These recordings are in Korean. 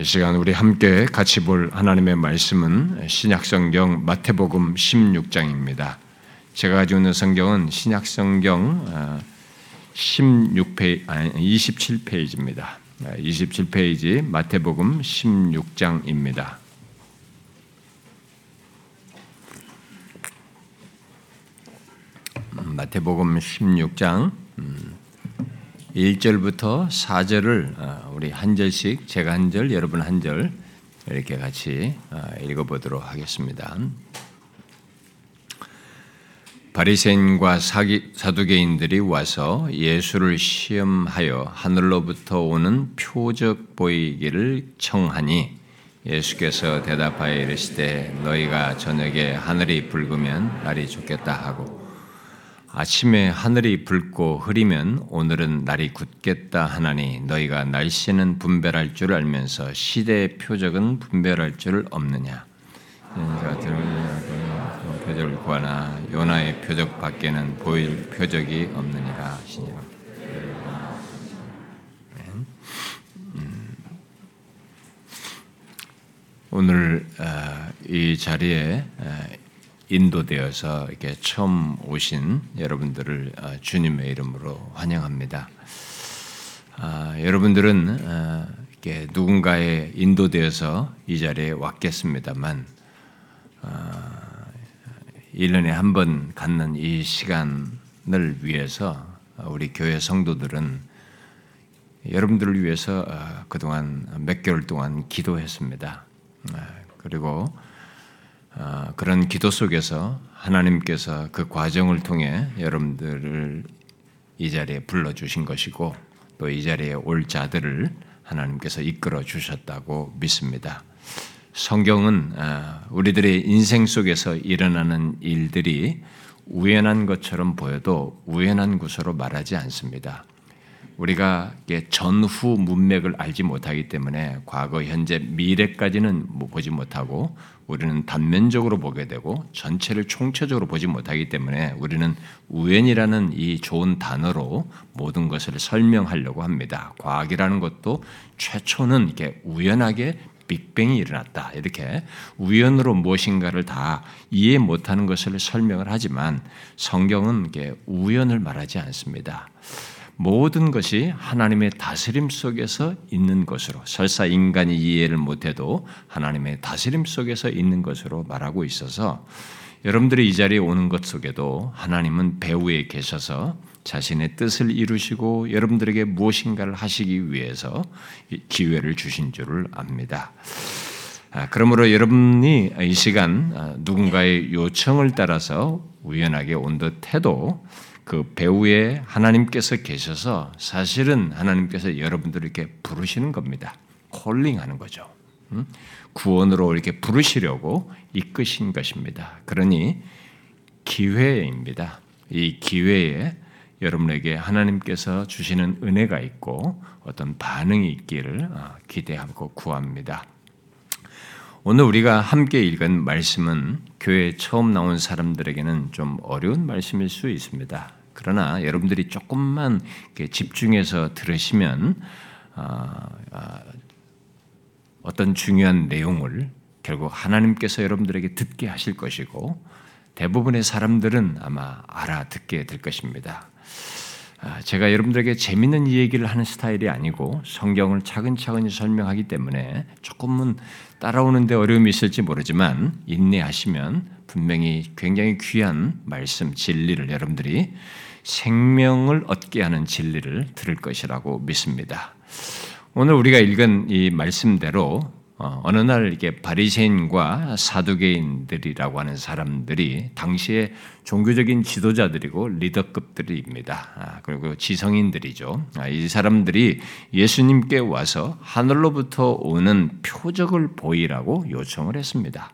이 시간 우리 함께 같이 볼 하나님의 말씀은 신약성경 마태복음 16장입니다. 제가 가지고 있는 성경은 신약성경 16페이지, 아니 27페이지입니다. 27페이지 마태복음 16장입니다. 마태복음 16장 1절부터 4절을 어, 우리 한 절씩 제가 한 절, 여러분 한 절 이렇게 같이 어, 읽어보도록 하겠습니다. 바리새인과 사두개인들이 와서 예수를 시험하여 하늘로부터 오는 표적 보이기를 청하니 예수께서 대답하여 이르시되 너희가 저녁에 하늘이 붉으면 날이 좋겠다 하고 아침에 하늘이 붉고 흐리면 오늘은 날이 굳겠다 하나니 너희가 날씨는 분별할 줄 알면서 시대의 표적은 분별할 줄 없느냐. 표적을 구하나 요나의 표적 밖에는 보일 표적이 없느니라 하시니라. 음. 오늘 어, 이 자리에 어, 인도되어서 이렇게 처음 오신 여러분들을 어, 주님의 이름으로 환영합니다. 아, 여러분들은 어, 이렇게 누군가의 인도되어서 이 자리에 왔겠습니다만 어, 1년에 한 번 갖는 이 시간을 위해서 우리 교회 성도들은 여러분들을 위해서 어, 그동안 몇 개월 동안 기도했습니다. 아, 그리고 어, 그런 기도 속에서 하나님께서 그 과정을 통해 여러분들을 이 자리에 불러 주신 것이고 또 이 자리에 올 자들을 하나님께서 이끌어 주셨다고 믿습니다. 성경은 어, 우리들의 인생 속에서 일어나는 일들이 우연한 것처럼 보여도 우연한 것으로 말하지 않습니다. 우리가 전후 문맥을 알지 못하기 때문에 과거, 현재, 미래까지는 뭐 보지 못하고 우리는 단면적으로 보게 되고 전체를 총체적으로 보지 못하기 때문에 우리는 우연이라는 이 좋은 단어로 모든 것을 설명하려고 합니다. 과학이라는 것도 최초는 이렇게 우연하게 빅뱅이 일어났다. 이렇게 우연으로 무엇인가를 다 이해 못하는 것을 설명을 하지만 성경은 이게 우연을 말하지 않습니다. 모든 것이 하나님의 다스림 속에서 있는 것으로 설사 인간이 이해를 못해도 하나님의 다스림 속에서 있는 것으로 말하고 있어서 여러분들이 이 자리에 오는 것 속에도 하나님은 배후에 계셔서 자신의 뜻을 이루시고 여러분들에게 무엇인가를 하시기 위해서 기회를 주신 줄을 압니다. 아, 그러므로 여러분이 이 시간 아, 누군가의 요청을 따라서 우연하게 온 듯 해도 그 배후에 하나님께서 계셔서 사실은 하나님께서 여러분들을 이렇게 부르시는 겁니다. 콜링하는 거죠. 구원으로 이렇게 부르시려고 이끄신 것입니다. 그러니 기회입니다. 이 기회에 여러분에게 하나님께서 주시는 은혜가 있고 어떤 반응이 있기를 어, 기대하고 구합니다. 오늘 우리가 함께 읽은 말씀은 교회 처음 나온 사람들에게는 좀 어려운 말씀일 수 있습니다. 그러나 여러분들이 조금만 집중해서 들으시면 아, 아, 어떤 중요한 내용을 결국 하나님께서 여러분들에게 듣게 하실 것이고 대부분의 사람들은 아마 알아듣게 될 것입니다. 아, 제가 여러분들에게 재밌는 얘기를 하는 스타일이 아니고 성경을 차근차근히 설명하기 때문에 조금은 따라오는데 어려움이 있을지 모르지만 인내하시면 분명히 굉장히 귀한 말씀, 진리를 여러분들이 생명을 얻게 하는 진리를 들을 것이라고 믿습니다. 오늘 우리가 읽은 이 말씀대로 어, 어느 날 이게 바리새인과 사두개인들이라고 하는 사람들이 당시에 종교적인 지도자들이고 리더급들입니다. 아, 그리고 지성인들이죠. 아, 이 사람들이 예수님께 와서 하늘로부터 오는 표적을 보이라고 요청을 했습니다.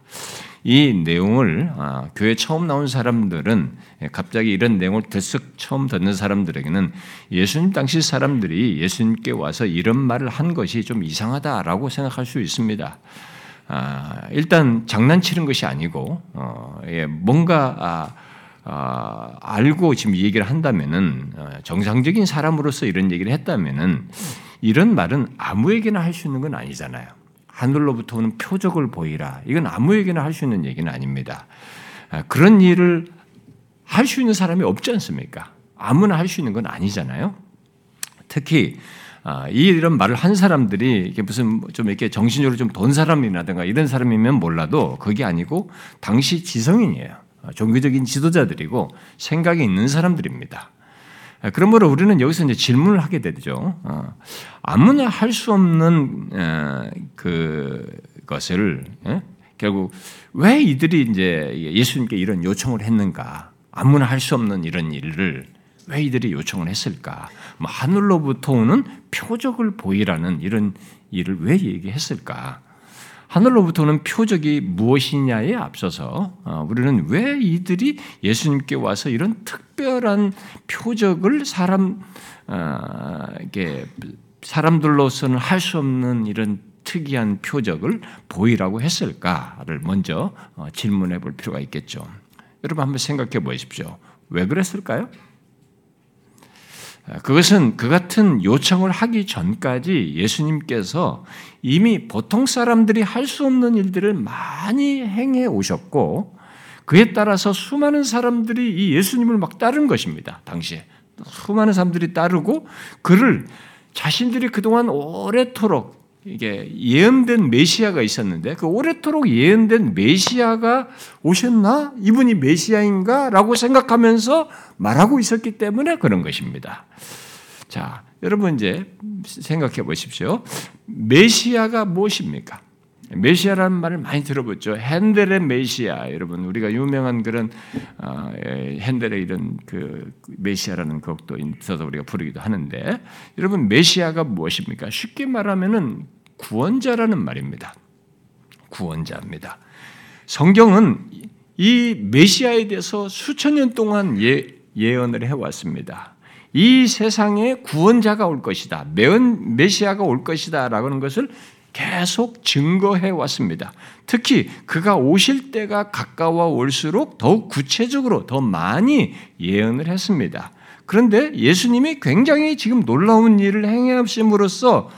이 내용을 아, 교회 처음 나온 사람들은 갑자기 이런 내용을 들썩 처음 듣는 사람들에게는 예수님 당시 사람들이 예수님께 와서 이런 말을 한 것이 좀 이상하다라고 생각할 수 있습니다. 아, 일단 장난치는 것이 아니고 어, 예, 뭔가 아, 아, 알고 지금 얘기를 한다면은 어, 정상적인 사람으로서 이런 얘기를 했다면은 이런 말은 아무에게나 할 수 있는 건 아니잖아요. 하늘로부터 오는 표적을 보이라. 이건 아무에게나 할 수 있는 얘기는 아닙니다. 아, 그런 일을 할 수 있는 사람이 없지 않습니까? 아무나 할 수 있는 건 아니잖아요. 특히 아, 이런 말을 한 사람들이 이게 무슨 좀 이렇게 정신적으로 좀 돈 사람이라든가 이런 사람이면 몰라도 그게 아니고 당시 지성인이에요. 아, 종교적인 지도자들이고 생각이 있는 사람들입니다. 아, 그러므로 우리는 여기서 이제 질문을 하게 되죠. 아무나 할 수 없는 그 것을 예? 결국 왜 이들이 이제 예수님께 이런 요청을 했는가? 아무나 할 수 없는 이런 일을 왜 이들이 요청을 했을까? 뭐 하늘로부터 오는 표적을 보이라는 이런 일을 왜 얘기했을까? 하늘로부터 오는 표적이 무엇이냐에 앞서서 어, 우리는 왜 이들이 예수님께 와서 이런 특별한 표적을 사람 이게 어, 사람들로서는 할 수 없는 이런 특이한 표적을 보이라고 했을까를 먼저 어, 질문해 볼 필요가 있겠죠. 여러분 한번 생각해 보십시오. 왜 그랬을까요? 그것은 그 같은 요청을 하기 전까지 예수님께서 이미 보통 사람들이 할 수 없는 일들을 많이 행해 오셨고 그에 따라서 수많은 사람들이 이 예수님을 막 따른 것입니다. 당시에 수많은 사람들이 따르고 그를 자신들이 그동안 오래도록 이게 예언된 메시아가 있었는데 그 오래도록 예언된 메시아가 오셨나? 이분이 메시아인가 라고 생각하면서 말하고 있었기 때문에 그런 것입니다. 자, 여러분 이제 생각해 보십시오. 메시아가 무엇입니까? 메시아라는 말을 많이 들어보죠. 핸델의 메시아, 여러분 우리가 유명한 그런 어, 핸델의 이런 그 메시아라는 곡도 있어서 우리가 부르기도 하는데, 여러분 메시아가 무엇입니까? 쉽게 말하면은 구원자라는 말입니다. 구원자입니다. 성경은 이 메시아에 대해서 수천 년 동안 예, 예언을 해왔습니다. 이 세상에 구원자가 올 것이다. 메시아가 올 것이다. 라는 것을 계속 증거해 왔습니다. 특히 그가 오실 때가 가까워 올수록 더욱 구체적으로 더 많이 예언을 했습니다. 그런데 예수님이 굉장히 지금 놀라운 일을 행하심으로써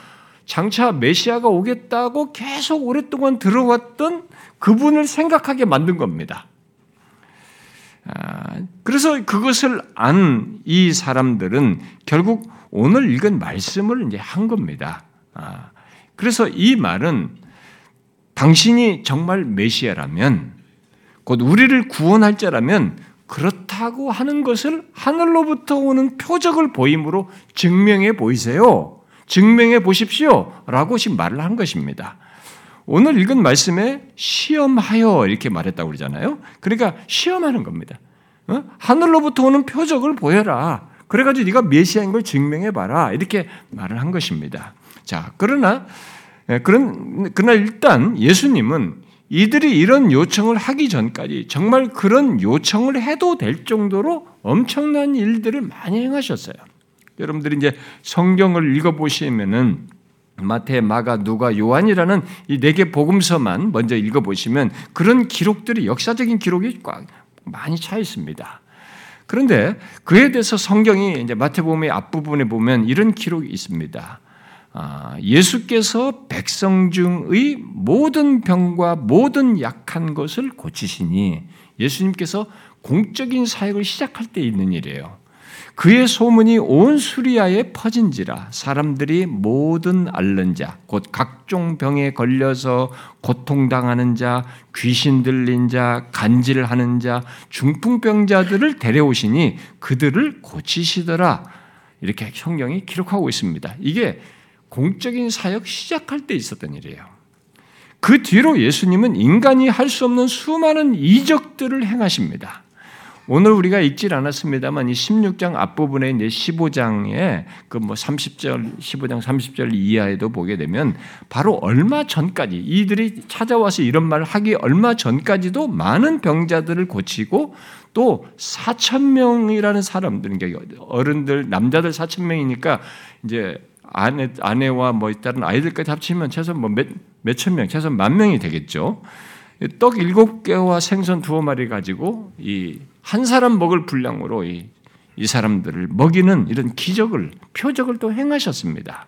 장차 메시아가 오겠다고 계속 오랫동안 들어왔던 그분을 생각하게 만든 겁니다. 아, 그래서 그것을 안 이 사람들은 결국 오늘 읽은 말씀을 이제 한 겁니다. 아, 그래서 이 말은 당신이 정말 메시아라면 곧 우리를 구원할 자라면 그렇다고 하는 것을 하늘로부터 오는 표적을 보임으로 증명해 보이세요. 증명해 보십시오. 라고 지금 말을 한 것입니다. 오늘 읽은 말씀에 시험하여 이렇게 말했다고 그러잖아요. 그러니까 시험하는 겁니다. 어? 하늘로부터 오는 표적을 보여라. 그래가지고 네가 메시아인 걸 증명해봐라. 이렇게 말을 한 것입니다. 자, 그러나, 예, 그런, 그러나 일단 예수님은 이들이 이런 요청을 하기 전까지 정말 그런 요청을 해도 될 정도로 엄청난 일들을 많이 행하셨어요. 여러분들이 이제 성경을 읽어 보시면은 마태, 마가, 누가, 요한이라는 이 네 개 복음서만 먼저 읽어 보시면 그런 기록들이 역사적인 기록이 꽉 많이 차 있습니다. 그런데 그에 대해서 성경이 이제 마태복음의 앞부분에 보면 이런 기록이 있습니다. 아, 예수께서 백성 중의 모든 병과 모든 약한 것을 고치시니 예수님께서 공적인 사역을 시작할 때 있는 일이에요. 그의 소문이 온 수리아에 퍼진지라 사람들이 모든 앓는 자, 곧 각종 병에 걸려서 고통당하는 자, 귀신 들린 자, 간질하는 자, 중풍병자들을 데려오시니 그들을 고치시더라. 이렇게 성경이 기록하고 있습니다. 이게 공적인 사역 시작할 때 있었던 일이에요. 그 뒤로 예수님은 인간이 할 수 없는 수많은 이적들을 행하십니다. 오늘 우리가 읽질 않았습니다만 이 16장 앞부분에 이제 15장에 그 뭐 30절, 15장 30절 이하에도 보게 되면 바로 얼마 전까지 이들이 찾아와서 이런 말을 하기 얼마 전까지도 많은 병자들을 고치고 또 4천 명이라는 사람들, 그러니까 어른들 남자들 4천 명이니까 이제 아내 아내와 뭐 다른 아이들까지 합치면 최소 뭐몇 몇천 명, 최소 만 명이 되겠죠. 떡 일곱 개와 생선 두어 마리 가지고 이 한 사람 먹을 분량으로 이, 이 사람들을 먹이는 이런 기적을 표적을 또 행하셨습니다.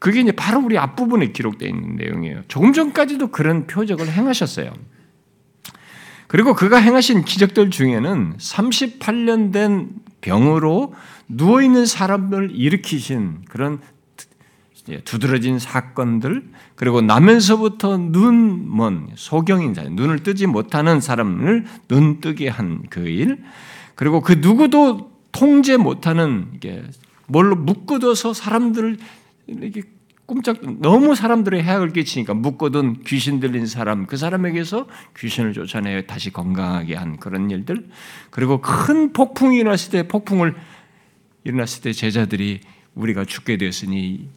그게 이제 바로 우리 앞부분에 기록되어 있는 내용이에요. 조금 전까지도 그런 표적을 행하셨어요. 그리고 그가 행하신 기적들 중에는 38년 된 병으로 누워 있는 사람을 일으키신 그런 두드러진 사건들, 그리고 나면서부터 눈먼 소경인 자, 눈을 뜨지 못하는 사람을 눈 뜨게 한 그 일, 그리고 그 누구도 통제 못하는 게 뭘로 묶어둬서 사람들을 이렇게 꼼짝 너무 사람들의 해악을 끼치니까 묶어둔 귀신 들린 사람 그 사람에게서 귀신을 쫓아내어 다시 건강하게 한 그런 일들 그리고 큰 폭풍이 일어났을 때 폭풍을 일어났을 때 제자들이 우리가 죽게 되었으니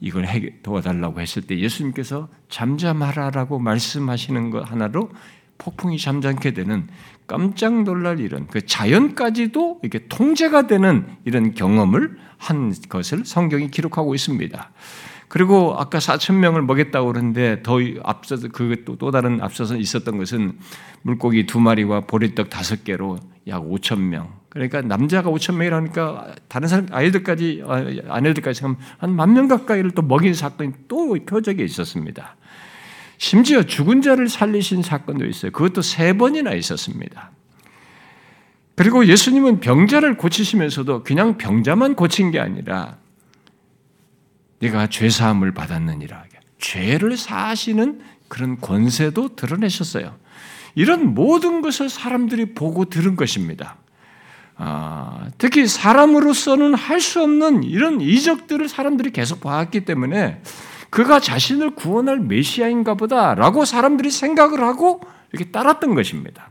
이걸 해 도와달라고 했을 때 예수님께서 잠잠하라라고 말씀하시는 것 하나로 폭풍이 잠잠게 되는 깜짝 놀랄 일은 그 자연까지도 이렇게 통제가 되는 이런 경험을 한 것을 성경이 기록하고 있습니다. 그리고 아까 4천 명을 먹였다고 그러는데 더 앞서서 그또 또 다른 앞서서 있었던 것은 물고기 두 마리와 보리떡 다섯 개로 약 5천 명. 그러니까 남자가 5천 명이라니까 다른 사람 아이들까지 아, 아내들까지 한 만 명 가까이를 또 먹인 사건이 또 표적에 있었습니다. 심지어 죽은 자를 살리신 사건도 있어요. 그것도 세 번이나 있었습니다. 그리고 예수님은 병자를 고치시면서도 그냥 병자만 고친 게 아니라 네가 죄 사함을 받았느니라. 죄를 사하시는 그런 권세도 드러내셨어요. 이런 모든 것을 사람들이 보고 들은 것입니다. 아, 특히 사람으로서는 할 수 없는 이런 이적들을 사람들이 계속 봐왔기 때문에 그가 자신을 구원할 메시아인가 보다라고 사람들이 생각을 하고 이렇게 따랐던 것입니다.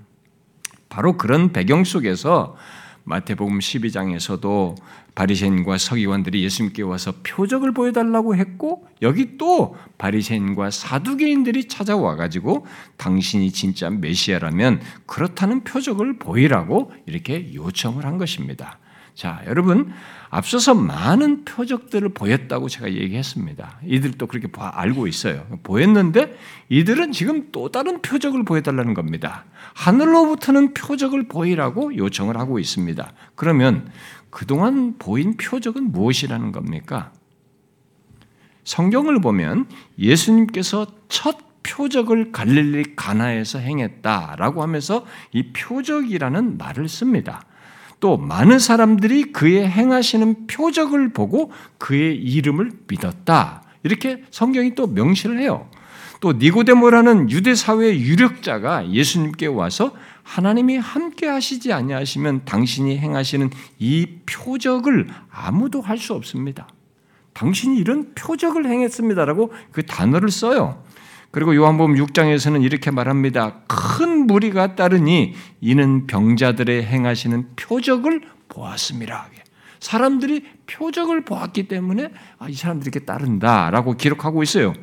바로 그런 배경 속에서 마태복음 12장에서도 바리새인과 서기관들이 예수님께 와서 표적을 보여달라고 했고 여기 또 바리새인과 사두개인들이 찾아와 가지고 당신이 진짜 메시아라면 그렇다는 표적을 보이라고 이렇게 요청을 한 것입니다. 자, 여러분 앞서서 많은 표적들을 보였다고 제가 얘기했습니다. 이들도 그렇게 알고 있어요. 보였는데 이들은 지금 또 다른 표적을 보여달라는 겁니다. 하늘로부터는 표적을 보이라고 요청을 하고 있습니다. 그러면 그동안 보인 표적은 무엇이라는 겁니까? 성경을 보면 예수님께서 첫 표적을 갈릴리 가나에서 행했다라고 하면서 이 표적이라는 말을 씁니다. 또 많은 사람들이 그의 행하시는 표적을 보고 그의 이름을 믿었다. 이렇게 성경이 또 명시를 해요. 또 니고데모라는 유대 사회의 유력자가 예수님께 와서 하나님이 함께 하시지 아니하시면 당신이 행하시는 이 표적을 아무도 할 수 없습니다. 당신이 이런 표적을 행했습니다라고 그 단어를 써요. 그리고 요한복음 6장에서는 이렇게 말합니다. 큰 무리가 따르니 이는 병자들의 행하시는 표적을 보았습니다. 사람들이 표적을 보았기 때문에 아, 이 사람들이 이렇게 따른다라고 기록하고 있어요.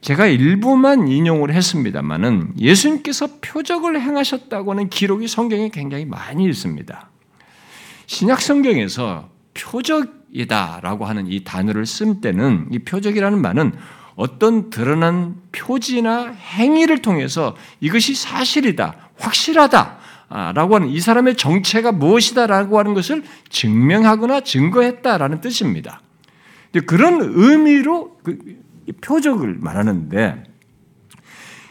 제가 일부만 인용을 했습니다만은 예수님께서 표적을 행하셨다고 하는 기록이 성경에 굉장히 많이 있습니다. 신약 성경에서 표적이다라고 하는 이 단어를 쓸 때는 이 표적이라는 말은 어떤 드러난 표지나 행위를 통해서 이것이 사실이다, 확실하다, 라고 하는 이 사람의 정체가 무엇이다라고 하는 것을 증명하거나 증거했다라는 뜻입니다. 그런 의미로 그 표적을 말하는데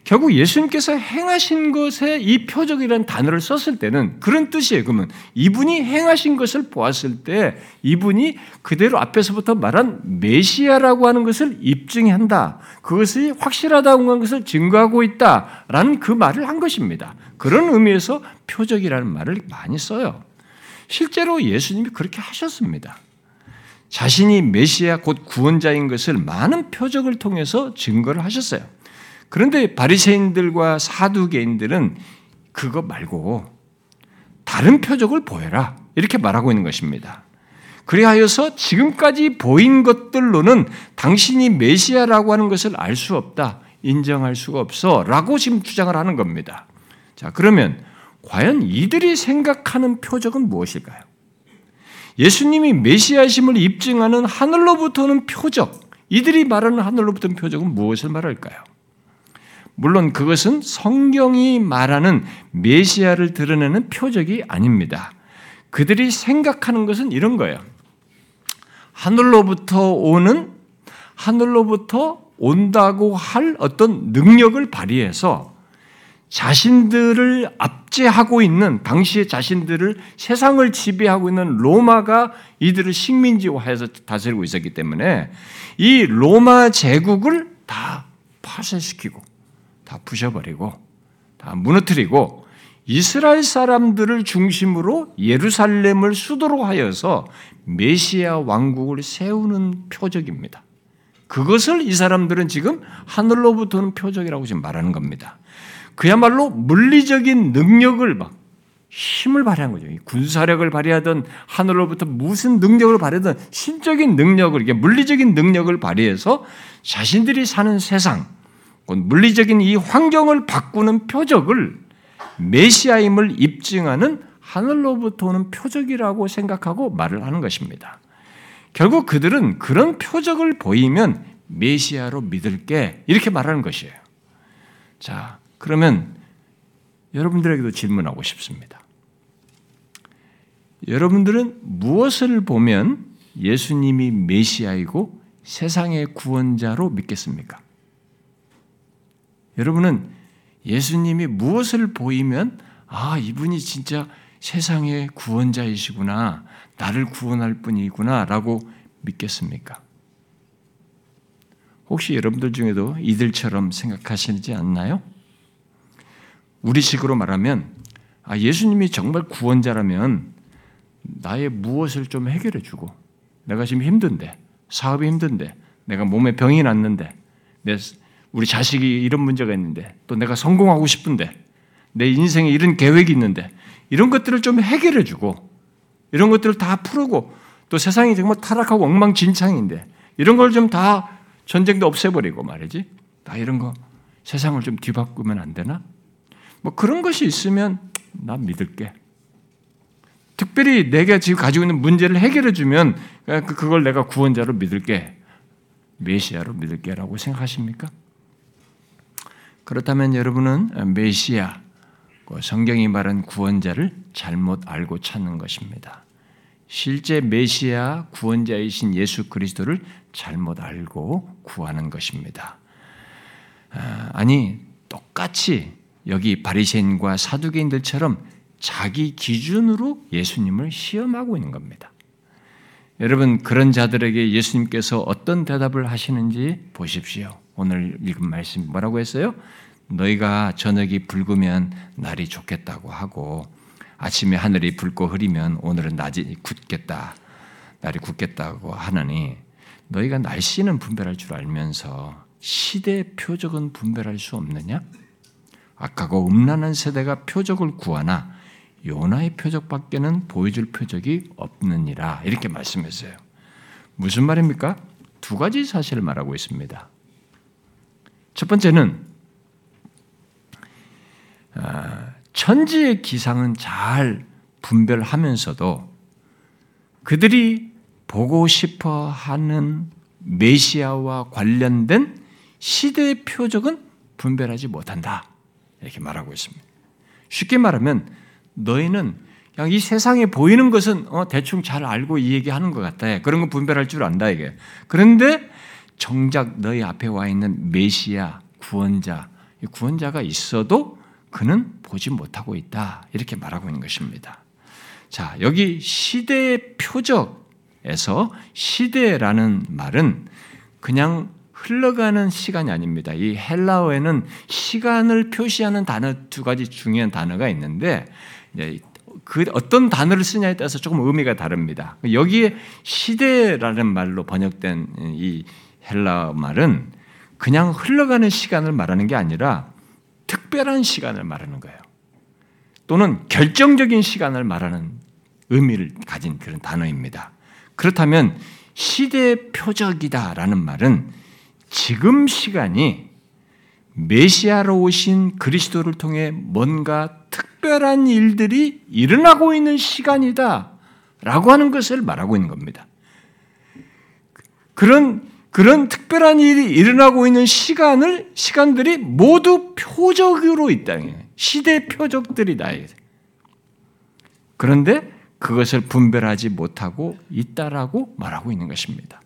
결국 예수님께서 행하신 것에 이 표적이라는 단어를 썼을 때는 그런 뜻이에요. 그러면 이분이 행하신 것을 보았을 때 이분이 그대로 앞에서부터 말한 메시아라고 하는 것을 입증한다. 그것이 확실하다고 하는 것을 증거하고 있다라는 그 말을 한 것입니다. 그런 의미에서 표적이라는 말을 많이 써요. 실제로 예수님이 그렇게 하셨습니다. 자신이 메시아 곧 구원자인 것을 많은 표적을 통해서 증거를 하셨어요. 그런데 바리새인들과 사두개인들은 그거 말고 다른 표적을 보여라 이렇게 말하고 있는 것입니다. 그리하여서 지금까지 보인 것들로는 당신이 메시아라고 하는 것을 알 수 없다, 인정할 수가 없어라고 지금 주장을 하는 겁니다. 자, 그러면 과연 이들이 생각하는 표적은 무엇일까요? 예수님이 메시아심을 입증하는 하늘로부터는 표적, 이들이 말하는 하늘로부터는 표적은 무엇을 말할까요? 물론 그것은 성경이 말하는 메시아를 드러내는 표적이 아닙니다. 그들이 생각하는 것은 이런 거예요. 하늘로부터 오는 하늘로부터 온다고 할 어떤 능력을 발휘해서 자신들을 압제하고 있는 당시의 자신들을 세상을 지배하고 있는 로마가 이들을 식민지화해서 다스리고 있었기 때문에 이 로마 제국을 다 파쇄시키고 다 부셔버리고 다 무너뜨리고 이스라엘 사람들을 중심으로 예루살렘을 수도로 하여서 메시아 왕국을 세우는 표적입니다. 그것을 이 사람들은 지금 하늘로부터는 표적이라고 지금 말하는 겁니다. 그야말로 물리적인 능력을 막 힘을 발휘한 거죠. 군사력을 발휘하든 하늘로부터 무슨 능력을 발휘하든 신적인 능력을 물리적인 능력을 발휘해서 자신들이 사는 세상, 물리적인 이 환경을 바꾸는 표적을 메시아임을 입증하는 하늘로부터 오는 표적이라고 생각하고 말을 하는 것입니다. 결국 그들은 그런 표적을 보이면 메시아로 믿을게 이렇게 말하는 것이에요. 자, 그러면 여러분들에게도 질문하고 싶습니다. 여러분들은 무엇을 보면 예수님이 메시아이고 세상의 구원자로 믿겠습니까? 여러분은 예수님이 무엇을 보이면 아, 이분이 진짜 세상의 구원자이시구나. 나를 구원할 분이구나. 라고 믿겠습니까? 혹시 여러분들 중에도 이들처럼 생각하시지 않나요? 우리식으로 말하면 아, 예수님이 정말 구원자라면 나의 무엇을 좀 해결해 주고 내가 지금 힘든데 사업이 힘든데 내가 몸에 병이 났는데 내 우리 자식이 이런 문제가 있는데 또 내가 성공하고 싶은데 내 인생에 이런 계획이 있는데 이런 것들을 좀 해결해 주고 이런 것들을 다 풀고 또 세상이 정말 타락하고 엉망진창인데 이런 걸 좀 다 전쟁도 없애버리고 말이지 다 이런 거 세상을 좀 뒤바꾸면 안 되나? 뭐 그런 것이 있으면 난 믿을게. 특별히 내가 지금 가지고 있는 문제를 해결해 주면 그, 그걸 내가 구원자로 믿을게. 메시아로 믿을게라고 생각하십니까? 그렇다면 여러분은 메시아, 그 성경이 말한 구원자를 잘못 알고 찾는 것입니다. 실제 메시아 구원자이신 예수 그리스도를 잘못 알고 구하는 것입니다. 아, 아니 똑같이 여기 바리새인과 사두개인들처럼 자기 기준으로 예수님을 시험하고 있는 겁니다. 여러분 그런 자들에게 예수님께서 어떤 대답을 하시는지 보십시오. 오늘 읽은 말씀 뭐라고 했어요? 너희가 저녁이 붉으면 날이 좋겠다고 하고 아침에 하늘이 붉고 흐리면 오늘은 낮이 굳겠다. 날이 굳겠다고 하느니 너희가 날씨는 분별할 줄 알면서 시대 표적은 분별할 수 없느냐? 악하고 음란한 세대가 표적을 구하나 요나의 표적밖에는 보여줄 표적이 없느니라 이렇게 말씀했어요. 무슨 말입니까? 두 가지 사실을 말하고 있습니다. 첫 번째는 아, 천지의 기상은 잘 분별하면서도 그들이 보고 싶어 하는 메시아와 관련된 시대의 표적은 분별하지 못한다. 이렇게 말하고 있습니다. 쉽게 말하면 너희는 그냥 이 세상에 보이는 것은 어, 대충 잘 알고 이 얘기하는 것 같아. 그런 거 분별할 줄 안다 이게. 그런데 정작 너희 앞에 와 있는 메시아 구원자, 구원자가 있어도 그는 보지 못하고 있다. 이렇게 말하고 있는 것입니다. 자, 여기 시대의 표적에서 시대라는 말은 그냥 흘러가는 시간이 아닙니다. 이 헬라어에는 시간을 표시하는 단어 두 가지 중요한 단어가 있는데 그 어떤 단어를 쓰냐에 따라서 조금 의미가 다릅니다. 여기에 시대라는 말로 번역된 이 헬라 말은 그냥 흘러가는 시간을 말하는 게 아니라 특별한 시간을 말하는 거예요. 또는 결정적인 시간을 말하는 의미를 가진 그런 단어입니다. 그렇다면 시대 표적이다라는 말은 지금 시간이 메시아로 오신 그리스도를 통해 뭔가 특별한 일들이 일어나고 있는 시간이다. 라고 하는 것을 말하고 있는 겁니다. 그런, 그런 특별한 일이 일어나고 있는 시간을, 시간들이 모두 표적으로 있다. 시대 표적들이다. 그런데 그것을 분별하지 못하고 있다라고 말하고 있는 것입니다.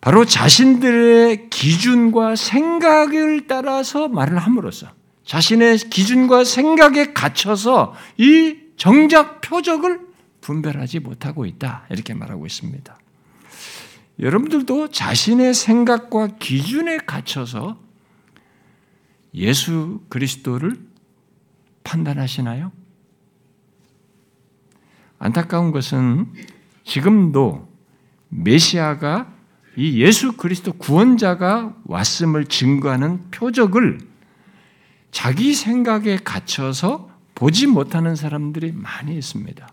바로 자신들의 기준과 생각을 따라서 말을 함으로써 자신의 기준과 생각에 갇혀서 이 정작 표적을 분별하지 못하고 있다. 이렇게 말하고 있습니다. 여러분들도 자신의 생각과 기준에 갇혀서 예수 그리스도를 판단하시나요? 안타까운 것은 지금도 메시아가 이 예수 그리스도 구원자가 왔음을 증거하는 표적을 자기 생각에 갇혀서 보지 못하는 사람들이 많이 있습니다.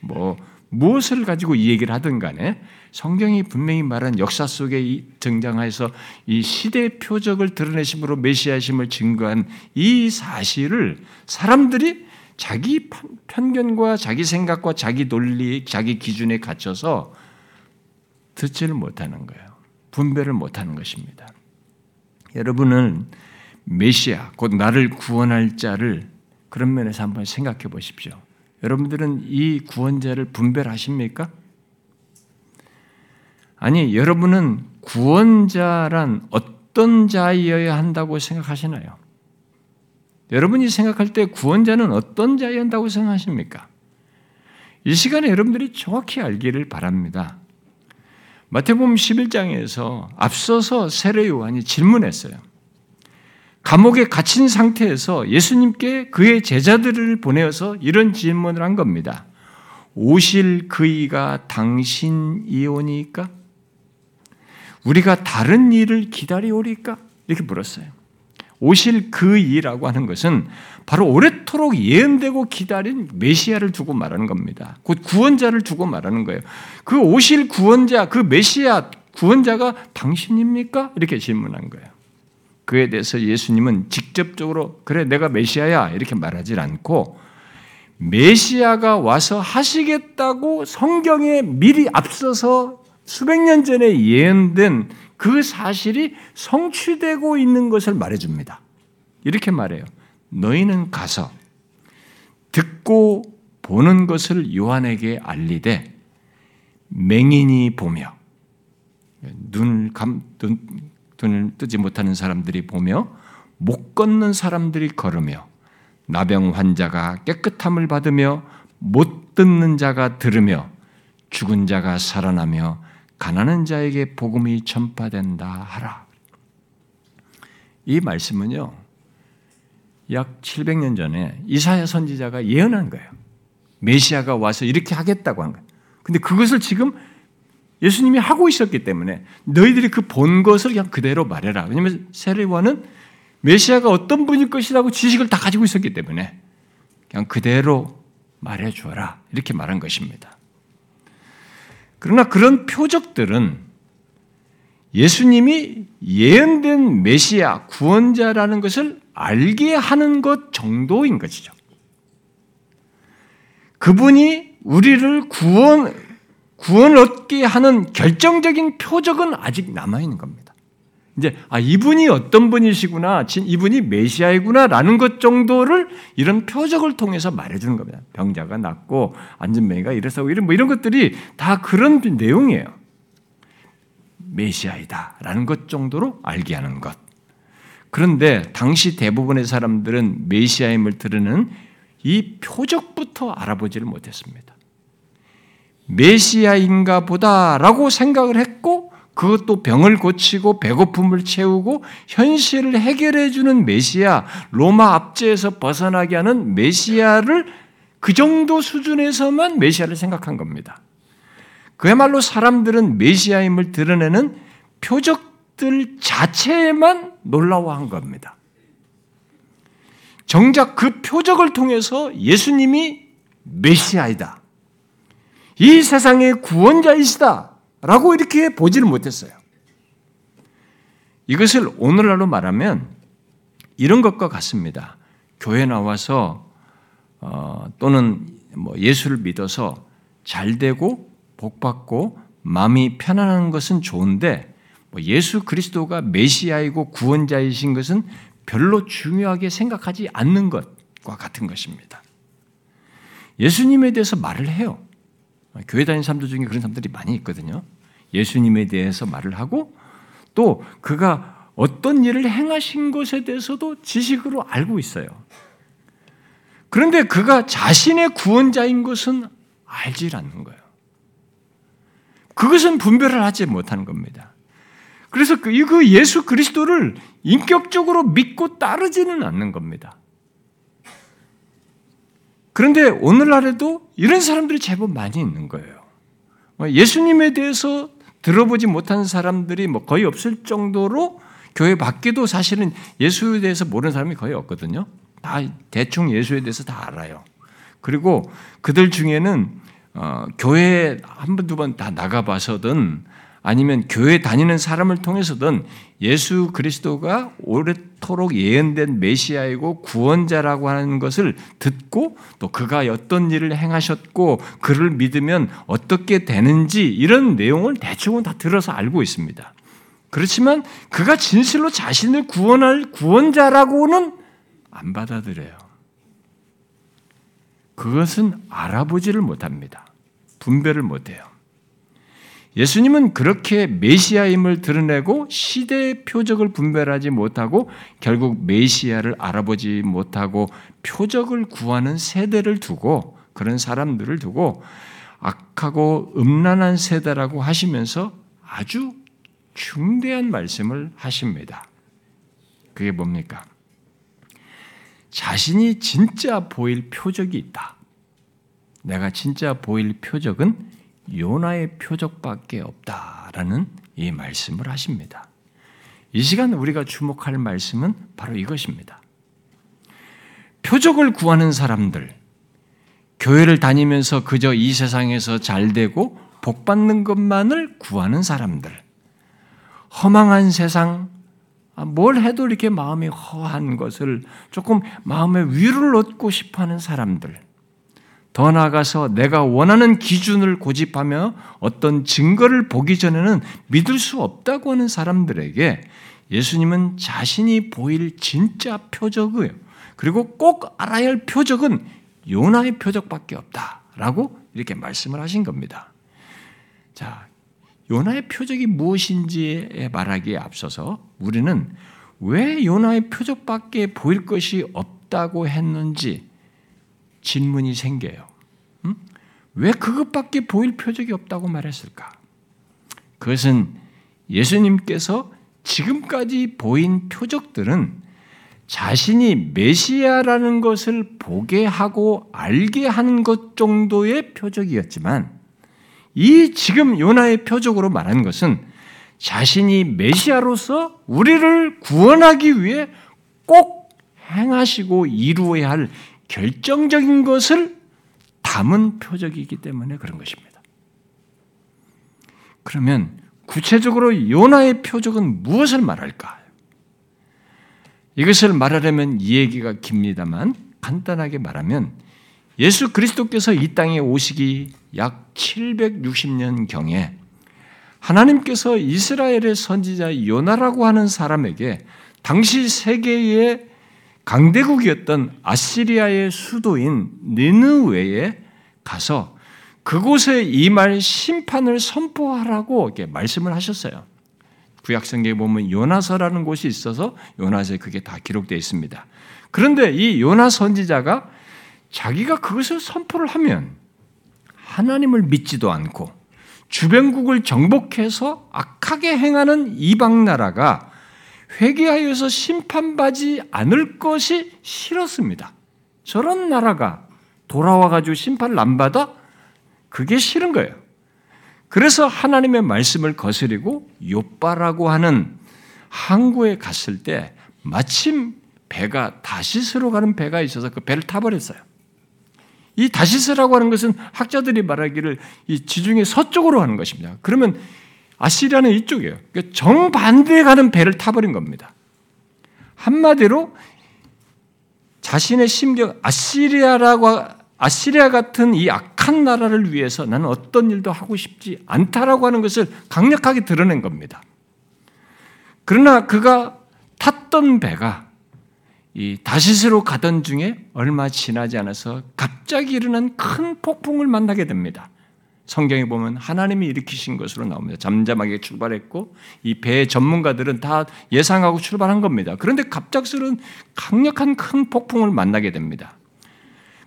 뭐 무엇을 가지고 이 얘기를 하든 간에 성경이 분명히 말한 역사 속에 등장해서 이 시대 표적을 드러내심으로 메시아심을 증거한 이 사실을 사람들이 자기 편견과 자기 생각과 자기 논리, 자기 기준에 갇혀서 듣지를 못하는 거예요. 분별을 못하는 것입니다. 여러분은 메시아, 곧 나를 구원할 자를 그런 면에서 한번 생각해 보십시오. 여러분들은 이 구원자를 분별하십니까? 아니, 여러분은 구원자란 어떤 자이어야 한다고 생각하시나요? 여러분이 생각할 때 구원자는 어떤 자여야 한다고 생각하십니까? 이 시간에 여러분들이 정확히 알기를 바랍니다. 마태복음 11장에서 앞서서 세례 요한이 질문했어요. 감옥에 갇힌 상태에서 예수님께 그의 제자들을 보내어서 이런 질문을 한 겁니다. 오실 그이가 당신이오니까? 우리가 다른 일을 기다리오리까? 이렇게 물었어요. 오실 그 이라고 하는 것은 바로 오래도록 예언되고 기다린 메시아를 두고 말하는 겁니다. 곧 구원자를 두고 말하는 거예요. 그 오실 구원자, 그 메시아 구원자가 당신입니까? 이렇게 질문한 거예요. 그에 대해서 예수님은 직접적으로 그래 내가 메시아야 이렇게 말하지 않고 메시아가 와서 하시겠다고 성경에 미리 앞서서 수백 년 전에 예언된 그 사실이 성취되고 있는 것을 말해줍니다. 이렇게 말해요. 너희는 가서 듣고 보는 것을 요한에게 알리되 맹인이 보며 눈을 감, 눈, 눈을 뜨지 못하는 사람들이 보며 못 걷는 사람들이 걸으며 나병 환자가 깨끗함을 받으며 못 듣는 자가 들으며 죽은 자가 살아나며 가난한 자에게 복음이 전파된다 하라. 이 말씀은요. 약 700년 전에 이사야 선지자가 예언한 거예요. 메시아가 와서 이렇게 하겠다고 한 거예요. 근데 그것을 지금 예수님이 하고 있었기 때문에 너희들이 그 본 것을 그냥 그대로 말해라. 왜냐하면 세례와는 메시아가 어떤 분일 것이라고 지식을 다 가지고 있었기 때문에 그냥 그대로 말해 주어라. 이렇게 말한 것입니다. 그러나 그런 표적들은 예수님이 예언된 메시아, 구원자라는 것을 알게 하는 것 정도인 것이죠. 그분이 우리를 구원, 구원을 얻게 하는 결정적인 표적은 아직 남아있는 겁니다. 이제 아 이분이 어떤 분이시구나, 이분이 메시아이구나라는 것 정도를 이런 표적을 통해서 말해주는 겁니다. 병자가 낫고 안전맹이가 이래서 이런 뭐 이런 것들이 다 그런 내용이에요. 메시아이다라는 것 정도로 알게 하는 것. 그런데 당시 대부분의 사람들은 메시아임을 들으는 이 표적부터 알아보지를 못했습니다. 메시아인가 보다라고 생각을 했고 그것도 병을 고치고 배고픔을 채우고 현실을 해결해 주는 메시아, 로마 압제에서 벗어나게 하는 메시아를 그 정도 수준에서만 메시아를 생각한 겁니다. 그야말로 사람들은 메시아임을 드러내는 표적들 자체에만 놀라워한 겁니다. 정작 그 표적을 통해서 예수님이 메시아이다. 이 세상의 구원자이시다. 라고 이렇게 보지를 못했어요. 이것을 오늘날로 말하면 이런 것과 같습니다. 교회 나와서 어, 또는 뭐 예수를 믿어서 잘 되고 복 받고 마음이 편안한 것은 좋은데 뭐 예수 그리스도가 메시아이고 구원자이신 것은 별로 중요하게 생각하지 않는 것과 같은 것입니다. 예수님에 대해서 말을 해요. 교회 다니는 사람들 중에 그런 사람들이 많이 있거든요. 예수님에 대해서 말을 하고 또 그가 어떤 일을 행하신 것에 대해서도 지식으로 알고 있어요. 그런데 그가 자신의 구원자인 것은 알지 않는 거예요. 그것은 분별을 하지 못하는 겁니다. 그래서 그, 그 예수 그리스도를 인격적으로 믿고 따르지는 않는 겁니다. 그런데 오늘날에도 이런 사람들이 제법 많이 있는 거예요. 예수님에 대해서 들어보지 못한 사람들이 뭐 거의 없을 정도로 교회 밖에도 사실은 예수에 대해서 모르는 사람이 거의 없거든요. 다 대충 예수에 대해서 다 알아요. 그리고 그들 중에는 어, 교회 한 번 두 번 다 나가봐서든 아니면 교회 다니는 사람을 통해서든 예수 그리스도가 오 래도록 예언된 메시아이고 구원자라고 하는 것을 듣고 또 그가 어떤 일을 행하셨고 그를 믿으면 어떻게 되는지 이런 내용을 대충은 다 들어서 알고 있습니다. 그렇지만 그가 진실로 자신을 구원할 구원자라고는 안 받아들여요. 그것은 알아보지를 못합니다. 분별을 못해요. 예수님은 그렇게 메시아임을 드러내고 시대의 표적을 분별하지 못하고 결국 메시아를 알아보지 못하고 표적을 구하는 세대를 두고 그런 사람들을 두고 악하고 음란한 세대라고 하시면서 아주 중대한 말씀을 하십니다. 그게 뭡니까? 자신이 진짜 보일 표적이 있다. 내가 진짜 보일 표적은 요나의 표적밖에 없다라는 이 말씀을 하십니다. 이 시간 우리가 주목할 말씀은 바로 이것입니다. 표적을 구하는 사람들, 교회를 다니면서 그저 이 세상에서 잘 되고 복 받는 것만을 구하는 사람들, 허망한 세상, 아, 뭘 해도 이렇게 마음이 허한 것을 조금 마음의 위로를 얻고 싶어 하는 사람들, 더 나아가서 내가 원하는 기준을 고집하며 어떤 증거를 보기 전에는 믿을 수 없다고 하는 사람들에게 예수님은 자신이 보일 진짜 표적이에요. 그리고 꼭 알아야 할 표적은 요나의 표적밖에 없다라고 이렇게 말씀을 하신 겁니다. 자, 요나의 표적이 무엇인지에 말하기에 앞서서 우리는 왜 요나의 표적밖에 보일 것이 없다고 했는지 질문이 생겨요. 음? 왜 그것밖에 보일 표적이 없다고 말했을까? 그것은 예수님께서 지금까지 보인 표적들은 자신이 메시아라는 것을 보게 하고 알게 하는 것 정도의 표적이었지만 이 지금 요나의 표적으로 말하는 것은 자신이 메시아로서 우리를 구원하기 위해 꼭 행하시고 이루어야 할 결정적인 것을 담은 표적이기 때문에 그런 것입니다. 그러면 구체적으로 요나의 표적은 무엇을 말할까? 이것을 말하려면 이 얘기가 깁니다만 간단하게 말하면 예수 그리스도께서 이 땅에 오시기 약 760년 경에 하나님께서 이스라엘의 선지자 요나라고 하는 사람에게 당시 세계의 강대국이었던 아시리아의 수도인 니느웨에 가서 그곳에 임할 심판을 선포하라고 이렇게 말씀을 하셨어요. 구약성경에 보면 요나서라는 곳이 있어서 요나서에 그게 다 기록되어 있습니다. 그런데 이 요나 선지자가 자기가 그것을 선포를 하면 하나님을 믿지도 않고 주변국을 정복해서 악하게 행하는 이방 나라가 회개하여서 심판받지 않을 것이 싫었습니다. 저런 나라가 돌아와가지고 심판을 안 받아? 그게 싫은 거예요. 그래서 하나님의 말씀을 거스리고 요빠라고 하는 항구에 갔을 때 마침 배가 다시스로 가는 배가 있어서 그 배를 타버렸어요. 이 다시스라고 하는 것은 학자들이 말하기를 이 지중해 서쪽으로 가는 것입니다. 그러면 아시리아는 이쪽이에요. 그러니까 정반대에 가는 배를 타버린 겁니다. 한마디로 자신의 심경 아시리아라고 아시리아 같은 이 악한 나라를 위해서 나는 어떤 일도 하고 싶지 않다라고 하는 것을 강력하게 드러낸 겁니다. 그러나 그가 탔던 배가 이 다시스로 가던 중에 얼마 지나지 않아서 갑자기 일어난 큰 폭풍을 만나게 됩니다. 성경에 보면 하나님이 일으키신 것으로 나옵니다. 잠잠하게 출발했고 이배 전문가들은 다 예상하고 출발한 겁니다. 그런데 갑작스러운 강력한 큰 폭풍을 만나게 됩니다.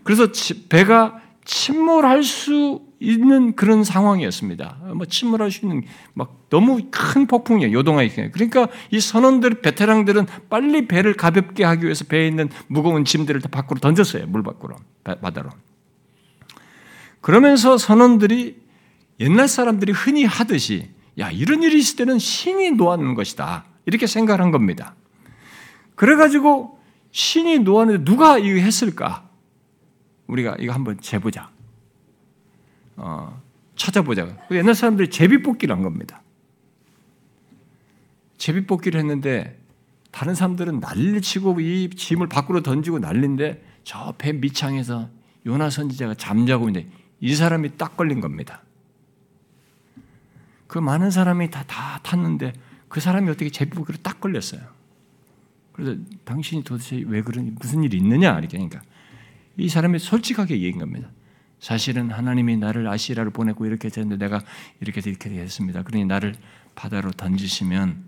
그래서 배가 침몰할 수 있는 그런 상황이었습니다. 뭐 침몰할 수 있는 막 너무 큰 폭풍이에요. 요동하 있어요. 그러니까 이 선원들 베테랑들은 빨리 배를 가볍게 하기 위해서 배에 있는 무거운 짐들을 다 밖으로 던졌어요. 물 밖으로 바다로. 그러면서 선원들이 옛날 사람들이 흔히 하듯이 야 이런 일이 있을 때는 신이 놓았는 것이다 이렇게 생각한 겁니다. 그래가지고 신이 놓았는데 누가 이거 했을까? 우리가 이거 한번 재보자. 어, 찾아보자. 옛날 사람들이 제비뽑기를 한 겁니다. 제비뽑기를 했는데 다른 사람들은 난리치고 이 짐을 밖으로 던지고 난리인데 저 배 밑창에서 요나 선지자가 잠자고 있는데 이 사람이 딱 걸린 겁니다. 그 많은 사람이 다, 다 탔는데 그 사람이 어떻게 제비뽑기로 딱 걸렸어요. 그래서 당신이 도대체 왜 그런 무슨 일이 있느냐 이렇게 하니까 이 사람이 솔직하게 얘기한 겁니다. 사실은 하나님이 나를 아시라를 보내고 이렇게 했는데 내가 이렇게 이렇게 했습니다. 그러니 나를 바다로 던지시면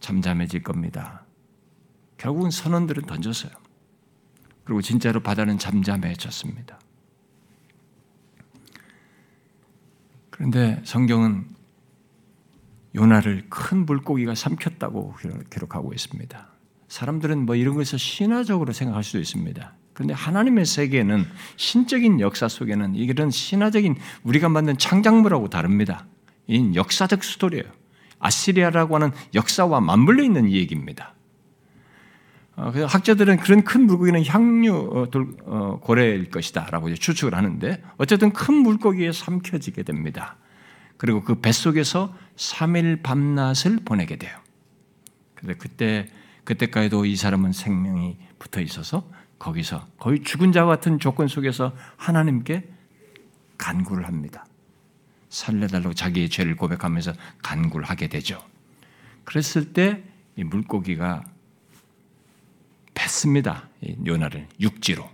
잠잠해질 겁니다. 결국은 선원들은 던졌어요. 그리고 진짜로 바다는 잠잠해졌습니다. 그런데 성경은 요나를 큰 물고기가 삼켰다고 기록하고 있습니다. 사람들은 뭐 이런 것을 신화적으로 생각할 수도 있습니다. 그런데 하나님의 세계는 신적인 역사 속에는 이런 신화적인 우리가 만든 창작물하고 다릅니다. 이 역사적 스토리예요. 아시리아라고 하는 역사와 맞물려 있는 이 얘기입니다. 어, 학자들은 그런 큰 물고기는 향유 어, 어, 고래일 것이다라고 추측을 하는데 어쨌든 큰 물고기에 삼켜지게 됩니다. 그리고 그 뱃속에서 3일 밤낮을 보내게 돼요. 그런데 그때 그때까지도 이 사람은 생명이 붙어 있어서 거기서 거의 죽은 자 같은 조건 속에서 하나님께 간구를 합니다. 살려달라고 자기의 죄를 고백하면서 간구를 하게 되죠. 그랬을 때 이 물고기가 뱉습니다. 요나를 육지로.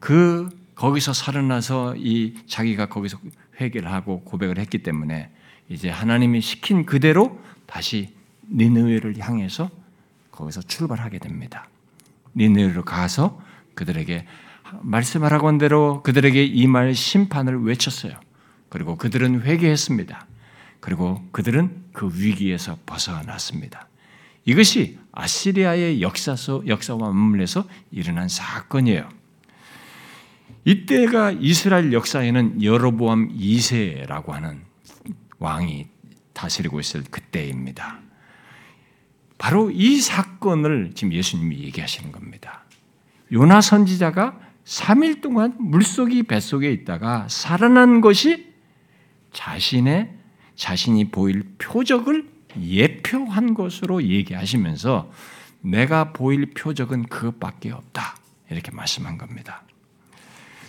그 거기서 살아나서 이 자기가 거기서 회개를 하고 고백을 했기 때문에 이제 하나님이 시킨 그대로 다시 니느웨를 향해서 거기서 출발하게 됩니다. 니느웨로 가서 그들에게 말씀하라고 한 대로 그들에게 이 말 심판을 외쳤어요. 그리고 그들은 회개했습니다. 그리고 그들은 그 위기에서 벗어났습니다. 이것이 아시리아의 역사서 역사와 맞물려서 일어난 사건이에요. 이때가 이스라엘 역사에는 여로보암 2세라고 하는 왕이 다스리고 있을 그때입니다. 바로 이 사건을 지금 예수님이 얘기하시는 겁니다. 요나 선지자가 3일 동안 물속이 뱃속에 있다가 살아난 것이 자신의 자신이 보일 표적을 예표한 것으로 얘기하시면서 내가 보일 표적은 그것밖에 없다. 이렇게 말씀한 겁니다.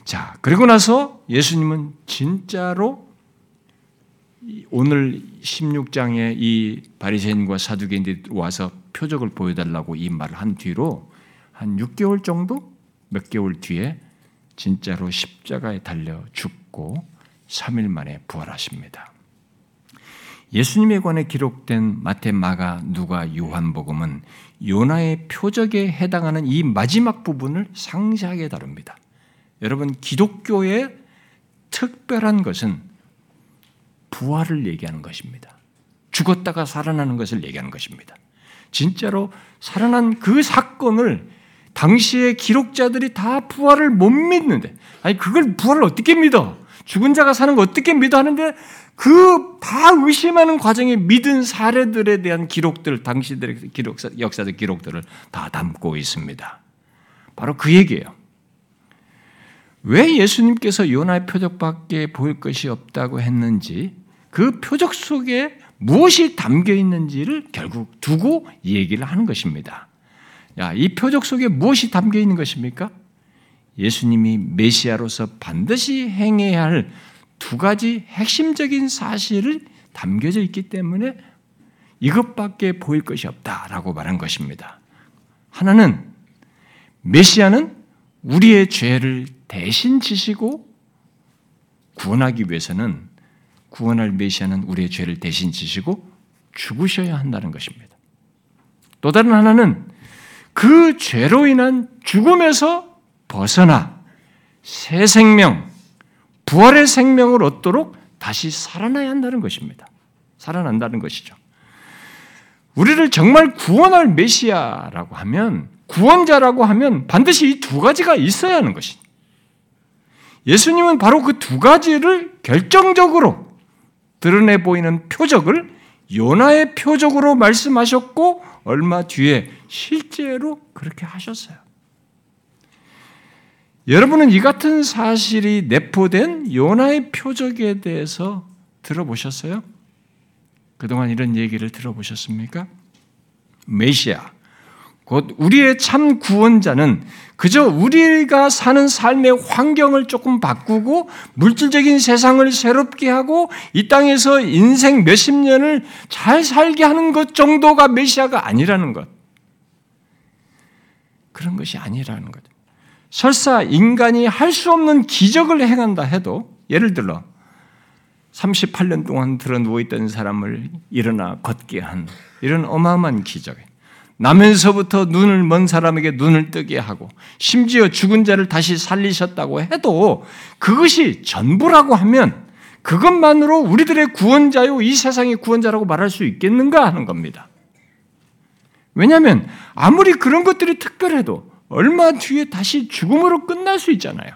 자, 그리고 나서 예수님은 진짜로 오늘 16장에 이 바리새인과 사두개인들이 와서 표적을 보여달라고 이 말을 한 뒤로 한 6개월 정도 몇 개월 뒤에 진짜로 십자가에 달려 죽고 3일 만에 부활하십니다. 예수님에 관해 기록된 마태, 마가, 누가, 요한복음은 요나의 표적에 해당하는 이 마지막 부분을 상세하게 다룹니다. 여러분 기독교의 특별한 것은 부활을 얘기하는 것입니다. 죽었다가 살아나는 것을 얘기하는 것입니다. 진짜로 살아난 그 사건을 당시의 기록자들이 다 부활을 못 믿는데, 아니, 그걸 부활을 어떻게 믿어? 죽은 자가 사는 거 어떻게 믿어 하는데, 그 다 의심하는 과정에 믿은 사례들에 대한 기록들, 당시들의 기록, 역사적 기록들을 다 담고 있습니다. 바로 그 얘기예요. 왜 예수님께서 요나의 표적밖에 보일 것이 없다고 했는지 그 표적 속에 무엇이 담겨 있는지를 결국 두고 얘기를 하는 것입니다. 야, 이 표적 속에 무엇이 담겨 있는 것입니까? 예수님이 메시아로서 반드시 행해야 할 두 가지 핵심적인 사실을 담겨져 있기 때문에 이것밖에 보일 것이 없다라고 말한 것입니다. 하나는 메시아는 우리의 죄를 대신 지시고 구원하기 위해서는 구원할 메시아는 우리의 죄를 대신 지시고 죽으셔야 한다는 것입니다. 또 다른 하나는 그 죄로 인한 죽음에서 벗어나 새 생명, 부활의 생명을 얻도록 다시 살아나야 한다는 것입니다. 살아난다는 것이죠. 우리를 정말 구원할 메시아라고 하면 구원자라고 하면 반드시 이 두 가지가 있어야 하는 것이. 예수님은 바로 그 두 가지를 결정적으로 드러내 보이는 표적을 요나의 표적으로 말씀하셨고 얼마 뒤에 실제로 그렇게 하셨어요. 여러분은 이 같은 사실이 내포된 요나의 표적에 대해서 들어보셨어요? 그동안 이런 얘기를 들어보셨습니까? 메시아, 곧 우리의 참 구원자는 그저 우리가 사는 삶의 환경을 조금 바꾸고 물질적인 세상을 새롭게 하고 이 땅에서 인생 몇십 년을 잘 살게 하는 것 정도가 메시아가 아니라는 것. 그런 것이 아니라는 것. 설사 인간이 할 수 없는 기적을 행한다 해도 예를 들어 38년 동안 들어 누워 있던 사람을 일어나 걷게 한 이런 어마어마한 기적. 나면서부터 눈을 먼 사람에게 눈을 뜨게 하고 심지어 죽은 자를 다시 살리셨다고 해도 그것이 전부라고 하면 그것만으로 우리들의 구원자요 이 세상의 구원자라고 말할 수 있겠는가 하는 겁니다. 왜냐하면 아무리 그런 것들이 특별해도 얼마 뒤에 다시 죽음으로 끝날 수 있잖아요.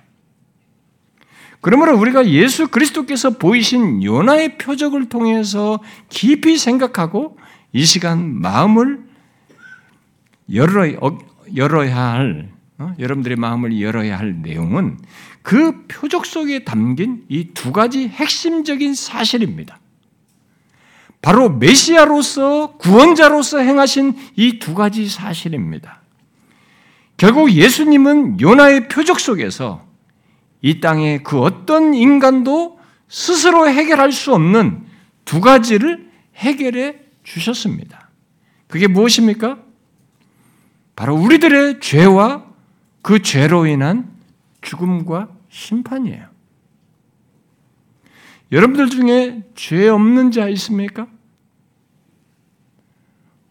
그러므로 우리가 예수 그리스도께서 보이신 요나의 표적을 통해서 깊이 생각하고 이 시간 마음을 열어, 어, 열어야 할, 어? 여러분들의 마음을 열어야 할 내용은 그 표적 속에 담긴 이 두 가지 핵심적인 사실입니다. 바로 메시아로서 구원자로서 행하신 이 두 가지 사실입니다. 결국 예수님은 요나의 표적 속에서 이 땅에 그 어떤 인간도 스스로 해결할 수 없는 두 가지를 해결해 주셨습니다. 그게 무엇입니까? 바로 우리들의 죄와 그 죄로 인한 죽음과 심판이에요. 여러분들 중에 죄 없는 자 있습니까?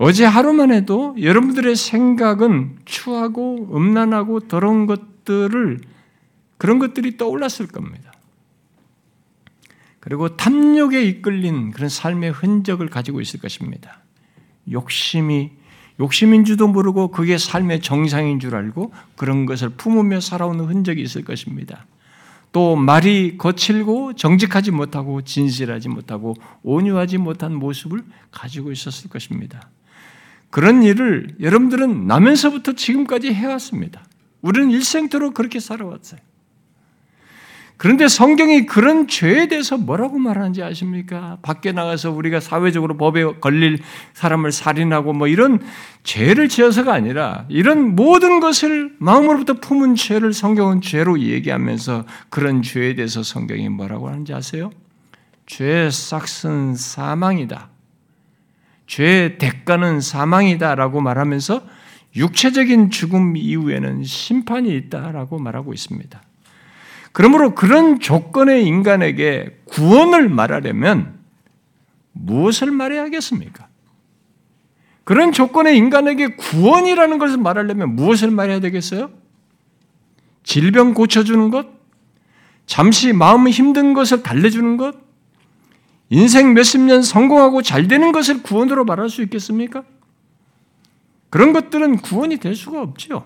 어제 하루만 해도 여러분들의 생각은 추하고 음란하고 더러운 것들을 그런 것들이 떠올랐을 겁니다. 그리고 탐욕에 이끌린 그런 삶의 흔적을 가지고 있을 것입니다. 욕심이 욕심인 줄도 모르고 그게 삶의 정상인 줄 알고 그런 것을 품으며 살아오는 흔적이 있을 것입니다. 또 말이 거칠고 정직하지 못하고 진실하지 못하고 온유하지 못한 모습을 가지고 있었을 것입니다. 그런 일을 여러분들은 나면서부터 지금까지 해왔습니다. 우리는 일생토록 그렇게 살아왔어요. 그런데 성경이 그런 죄에 대해서 뭐라고 말하는지 아십니까? 밖에 나가서 우리가 사회적으로 법에 걸릴 사람을 살인하고 뭐 이런 죄를 지어서가 아니라 이런 모든 것을 마음으로부터 품은 죄를 성경은 죄로 얘기하면서 그런 죄에 대해서 성경이 뭐라고 하는지 아세요? 죄의 싹은 사망이다. 죄의 대가는 사망이다라고 말하면서 육체적인 죽음 이후에는 심판이 있다라고 말하고 있습니다. 그러므로 그런 조건의 인간에게 구원을 말하려면 무엇을 말해야 겠습니까? 그런 조건의 인간에게 구원이라는 것을 말하려면 무엇을 말해야 되겠어요? 질병 고쳐주는 것? 잠시 마음 힘든 것을 달래주는 것? 인생 몇십 년 성공하고 잘 되는 것을 구원으로 말할 수 있겠습니까? 그런 것들은 구원이 될 수가 없죠.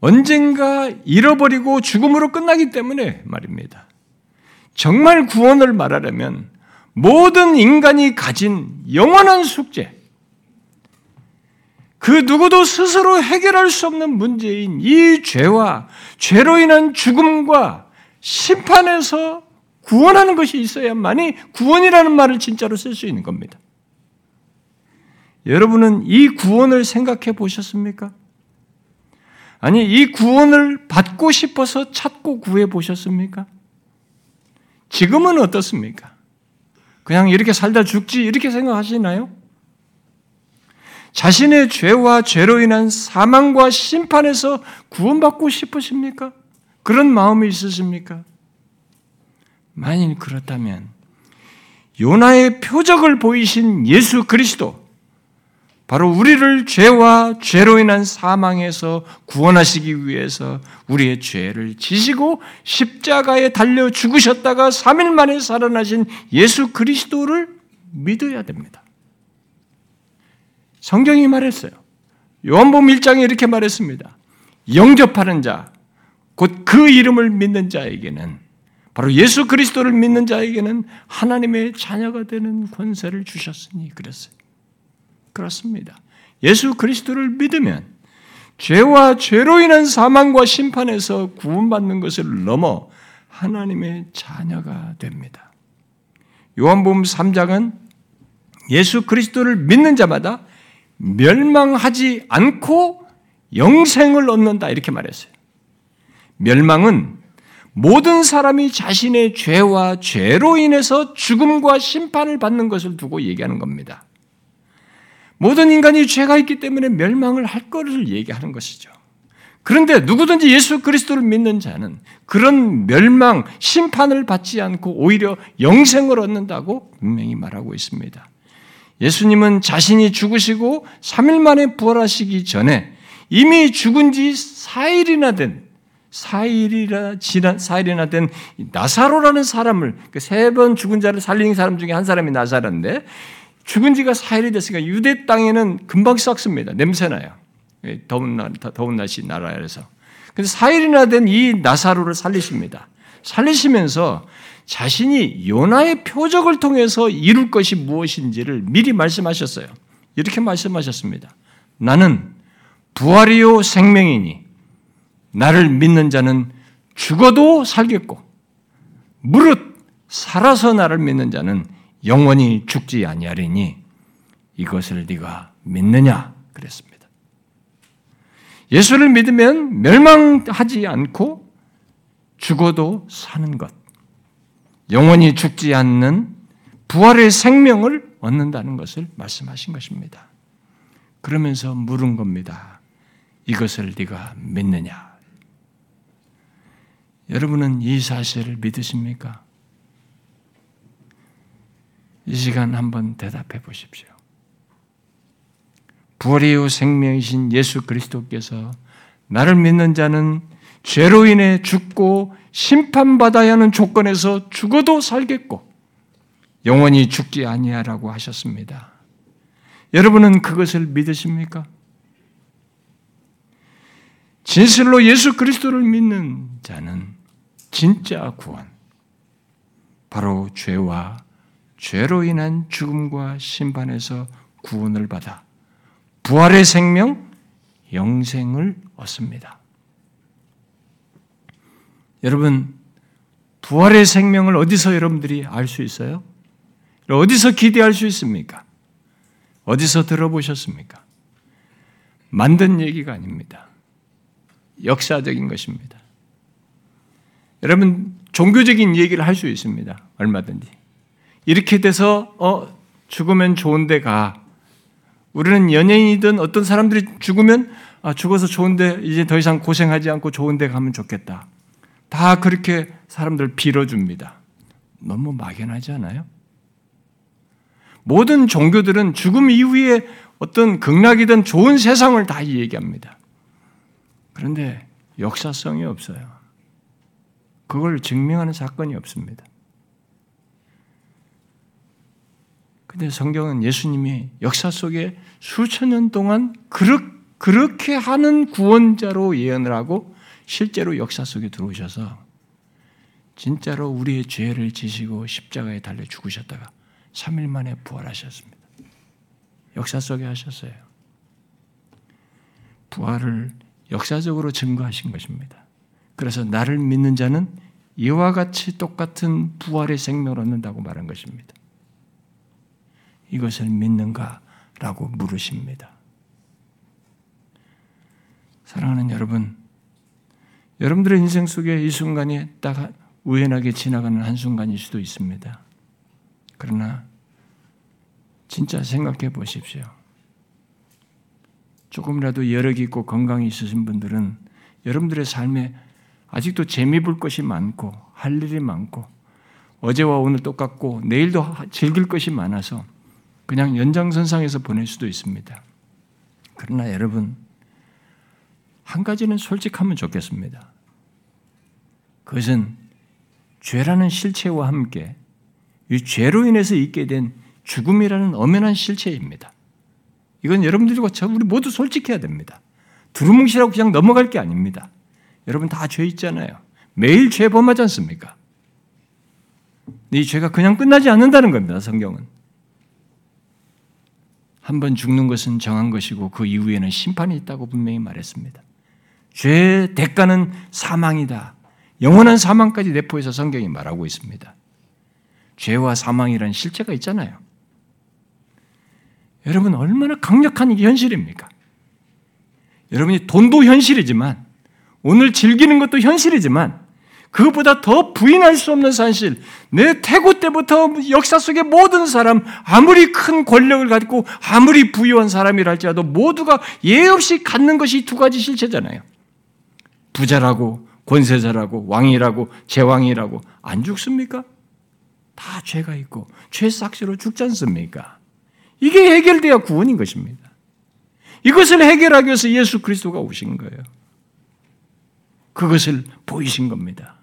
언젠가 잃어버리고 죽음으로 끝나기 때문에 말입니다. 정말 구원을 말하려면 모든 인간이 가진 영원한 숙제, 그 누구도 스스로 해결할 수 없는 문제인 이 죄와 죄로 인한 죽음과 심판에서 구원하는 것이 있어야만이 구원이라는 말을 진짜로 쓸 수 있는 겁니다. 여러분은 이 구원을 생각해 보셨습니까? 아니, 이 구원을 받고 싶어서 찾고 구해 보셨습니까? 지금은 어떻습니까? 그냥 이렇게 살다 죽지, 이렇게 생각하시나요? 자신의 죄와 죄로 인한 사망과 심판에서 구원받고 싶으십니까? 그런 마음이 있으십니까? 만일 그렇다면 요나의 표적을 보이신 예수 그리스도 바로 우리를 죄와 죄로 인한 사망에서 구원하시기 위해서 우리의 죄를 지시고 십자가에 달려 죽으셨다가 3일 만에 살아나신 예수 그리스도를 믿어야 됩니다. 성경이 말했어요. 요한복음 1장에 이렇게 말했습니다. 영접하는 자, 곧 그 이름을 믿는 자에게는 바로 예수 그리스도를 믿는 자에게는 하나님의 자녀가 되는 권세를 주셨으니 그랬어요. 그렇습니다. 예수 그리스도를 믿으면 죄와 죄로 인한 사망과 심판에서 구원받는 것을 넘어 하나님의 자녀가 됩니다. 요한복음 3장은 예수 그리스도를 믿는 자마다 멸망하지 않고 영생을 얻는다 이렇게 말했어요. 멸망은 모든 사람이 자신의 죄와 죄로 인해서 죽음과 심판을 받는 것을 두고 얘기하는 겁니다. 모든 인간이 죄가 있기 때문에 멸망을 할 것을 얘기하는 것이죠. 그런데 누구든지 예수 그리스도를 믿는 자는 그런 멸망, 심판을 받지 않고 오히려 영생을 얻는다고 분명히 말하고 있습니다. 예수님은 자신이 죽으시고 3일 만에 부활하시기 전에 이미 죽은 지 4일이나 된 4일이나 지난 4일이나 된 나사로라는 사람을 그 세 번 죽은 자를 살린 사람 중에 한 사람이 나사로인데 죽은 지가 4일이 됐으니까 유대 땅에는 금방 썩습니다. 냄새나요. 예, 더운 날, 더운 날씨 나라에서. 그래서 4일이나 된 이 나사로를 살리십니다. 살리시면서 자신이 요나의 표적을 통해서 이룰 것이 무엇인지를 미리 말씀하셨어요. 이렇게 말씀하셨습니다. 나는 부활이요 생명이니 나를 믿는 자는 죽어도 살겠고 무릇 살아서 나를 믿는 자는 영원히 죽지 아니하리니 이것을 네가 믿느냐 그랬습니다. 예수를 믿으면 멸망하지 않고 죽어도 사는 것, 영원히 죽지 않는 부활의 생명을 얻는다는 것을 말씀하신 것입니다. 그러면서 물은 겁니다. 이것을 네가 믿느냐? 여러분은 이 사실을 믿으십니까? 이 시간 한번 대답해 보십시오. 부활이요 생명이신 예수 그리스도께서 나를 믿는 자는 죄로 인해 죽고 심판받아야 하는 조건에서 죽어도 살겠고 영원히 죽지 아니하라고 하셨습니다. 여러분은 그것을 믿으십니까? 진실로 예수 그리스도를 믿는 자는 진짜 구원, 바로 죄와 죄로 인한 죽음과 심판에서 구원을 받아 부활의 생명, 영생을 얻습니다. 여러분, 부활의 생명을 어디서 여러분들이 알 수 있어요? 어디서 기대할 수 있습니까? 어디서 들어보셨습니까? 만든 얘기가 아닙니다. 역사적인 것입니다. 여러분, 종교적인 얘기를 할 수 있습니다. 얼마든지. 이렇게 돼서 어 죽으면 좋은데 가. 우리는 연예인이든 어떤 사람들이 죽으면 아, 죽어서 좋은데 이제 더 이상 고생하지 않고 좋은데 가면 좋겠다. 다 그렇게 사람들 빌어줍니다. 너무 막연하지 않아요? 모든 종교들은 죽음 이후에 어떤 극락이든 좋은 세상을 다 얘기합니다. 그런데 역사성이 없어요. 그걸 증명하는 사건이 없습니다. 근데 성경은 예수님이 역사 속에 수천 년 동안 그렇게 하는 구원자로 예언을 하고 실제로 역사 속에 들어오셔서 진짜로 우리의 죄를 지시고 십자가에 달려 죽으셨다가 3일 만에 부활하셨습니다. 역사 속에 하셨어요. 부활을 역사적으로 증거하신 것입니다. 그래서 나를 믿는 자는 이와 같이 똑같은 부활의 생명을 얻는다고 말한 것입니다. 이것을 믿는가라고 물으십니다. 사랑하는 여러분, 여러분들의 인생 속에 이 순간이 딱 우연하게 지나가는 한순간일 수도 있습니다. 그러나 진짜 생각해 보십시오. 조금이라도 여력이 있고 건강이 있으신 분들은 여러분들의 삶에 아직도 재미 볼 것이 많고 할 일이 많고 어제와 오늘 똑같고 내일도 즐길 것이 많아서 그냥 연장선상에서 보낼 수도 있습니다. 그러나 여러분 한 가지는 솔직하면 좋겠습니다. 그것은 죄라는 실체와 함께 이 죄로 인해서 있게 된 죽음이라는 엄연한 실체입니다. 이건 여러분들과 저 우리 모두 솔직해야 됩니다. 두루뭉실하고 그냥 넘어갈 게 아닙니다. 여러분 다 죄 있잖아요. 매일 죄 범하지 않습니까? 이 죄가 그냥 끝나지 않는다는 겁니다. 성경은. 한 번 죽는 것은 정한 것이고 그 이후에는 심판이 있다고 분명히 말했습니다. 죄의 대가는 사망이다. 영원한 사망까지 내포해서 성경이 말하고 있습니다. 죄와 사망이라는 실체가 있잖아요. 여러분 얼마나 강력한 현실입니까? 여러분이 돈도 현실이지만 오늘 즐기는 것도 현실이지만 그것보다 더 부인할 수 없는 사실, 내 태고 때부터 역사 속의 모든 사람, 아무리 큰 권력을 가지고 아무리 부유한 사람이라 할지라도 모두가 예 없이 갖는 것이 두 가지 실체잖아요. 부자라고, 권세자라고, 왕이라고, 제왕이라고 안 죽습니까? 다 죄가 있고 죄 삭시로 죽지 않습니까? 이게 해결돼야 구원인 것입니다. 이것을 해결하기 위해서 예수 그리스도가 오신 거예요. 그것을 보이신 겁니다.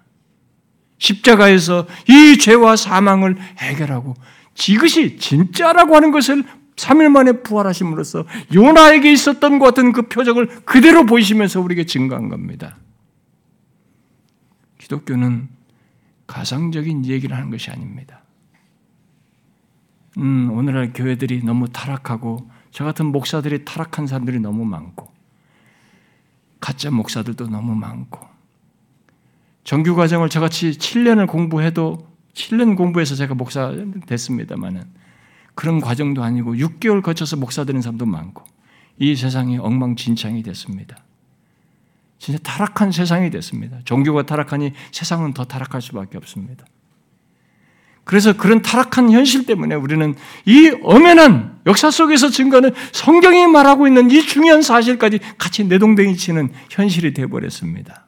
십자가에서 이 죄와 사망을 해결하고 이것이 진짜라고 하는 것을 3일 만에 부활하심으로써 요나에게 있었던 것 같은 그 표적을 그대로 보이시면서 우리에게 증거한 겁니다. 기독교는 가상적인 얘기를 하는 것이 아닙니다. 음, 오늘날 교회들이 너무 타락하고 저 같은 목사들이 타락한 사람들이 너무 많고 가짜 목사들도 너무 많고 정규 과정을 저같이 7년을 공부해도 7년 공부해서 제가 목사 됐습니다만은 그런 과정도 아니고 6개월 거쳐서 목사 되는 사람도 많고 이 세상이 엉망진창이 됐습니다. 진짜 타락한 세상이 됐습니다. 종교가 타락하니 세상은 더 타락할 수밖에 없습니다. 그래서 그런 타락한 현실 때문에 우리는 이 엄연한 역사 속에서 증거는 성경이 말하고 있는 이 중요한 사실까지 같이 내동댕이 치는 현실이 되어버렸습니다.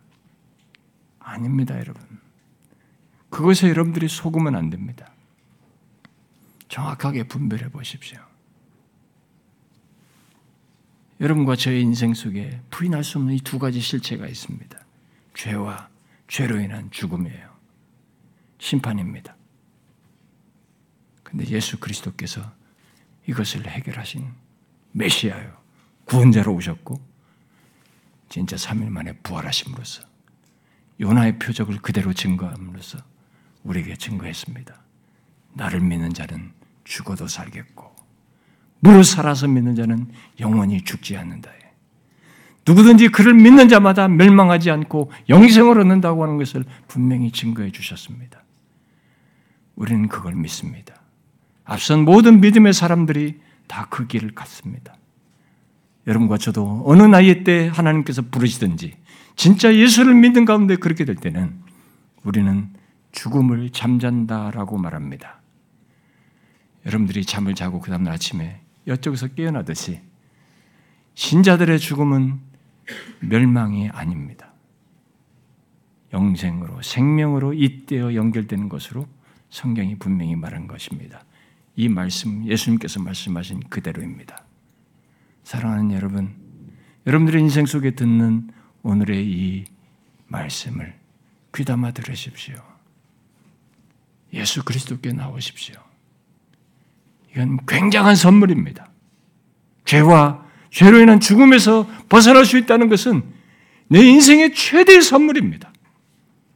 아닙니다, 여러분. 그것에 여러분들이 속으면 안 됩니다. 정확하게 분별해 보십시오. 여러분과 저의 인생 속에 부인할 수 없는 이 두 가지 실체가 있습니다. 죄와 죄로 인한 죽음이에요. 심판입니다. 근데 예수 그리스도께서 이것을 해결하신 메시아요. 구원자로 오셨고, 진짜 3일 만에 부활하심으로써 요나의 표적을 그대로 증거함으로써 우리에게 증거했습니다. 나를 믿는 자는 죽어도 살겠고, 무릇 살아서 믿는 자는 영원히 죽지 않는다. 누구든지 그를 믿는 자마다 멸망하지 않고 영생을 얻는다고 하는 것을 분명히 증거해 주셨습니다. 우리는 그걸 믿습니다. 앞선 모든 믿음의 사람들이 다 그 길을 갔습니다. 여러분과 저도 어느 나이 때 하나님께서 부르시든지 진짜 예수를 믿는 가운데 그렇게 될 때는 우리는 죽음을 잠잔다라고 말합니다. 여러분들이 잠을 자고 그 다음날 아침에 여쪽에서 깨어나듯이 신자들의 죽음은 멸망이 아닙니다. 영생으로 생명으로 잇대어 연결되는 것으로 성경이 분명히 말한 것입니다. 이 말씀 예수님께서 말씀하신 그대로입니다. 사랑하는 여러분, 여러분들의 인생 속에 듣는 오늘의 이 말씀을 귀담아 들으십시오. 예수 그리스도께 나오십시오. 이건 굉장한 선물입니다. 죄와 죄로 인한 죽음에서 벗어날 수 있다는 것은 내 인생의 최대의 선물입니다.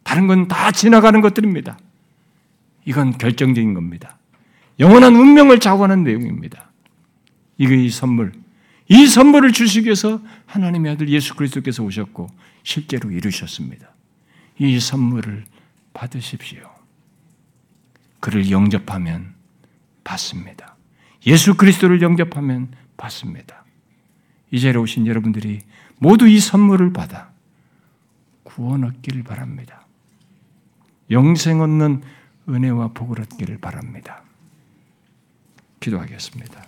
다른 건 다 지나가는 것들입니다. 이건 결정적인 겁니다. 영원한 운명을 좌우하는 내용입니다. 이게 선물. 이 선물을 주시기 위해서 하나님의 아들 예수 그리스도께서 오셨고 실제로 이루셨습니다. 이 선물을 받으십시오. 그를 영접하면 받습니다. 예수 그리스도를 영접하면 받습니다. 이 자리에 오신 여러분들이 모두 이 선물을 받아 구원 얻기를 바랍니다. 영생 얻는 은혜와 복을 얻기를 바랍니다. 기도하겠습니다.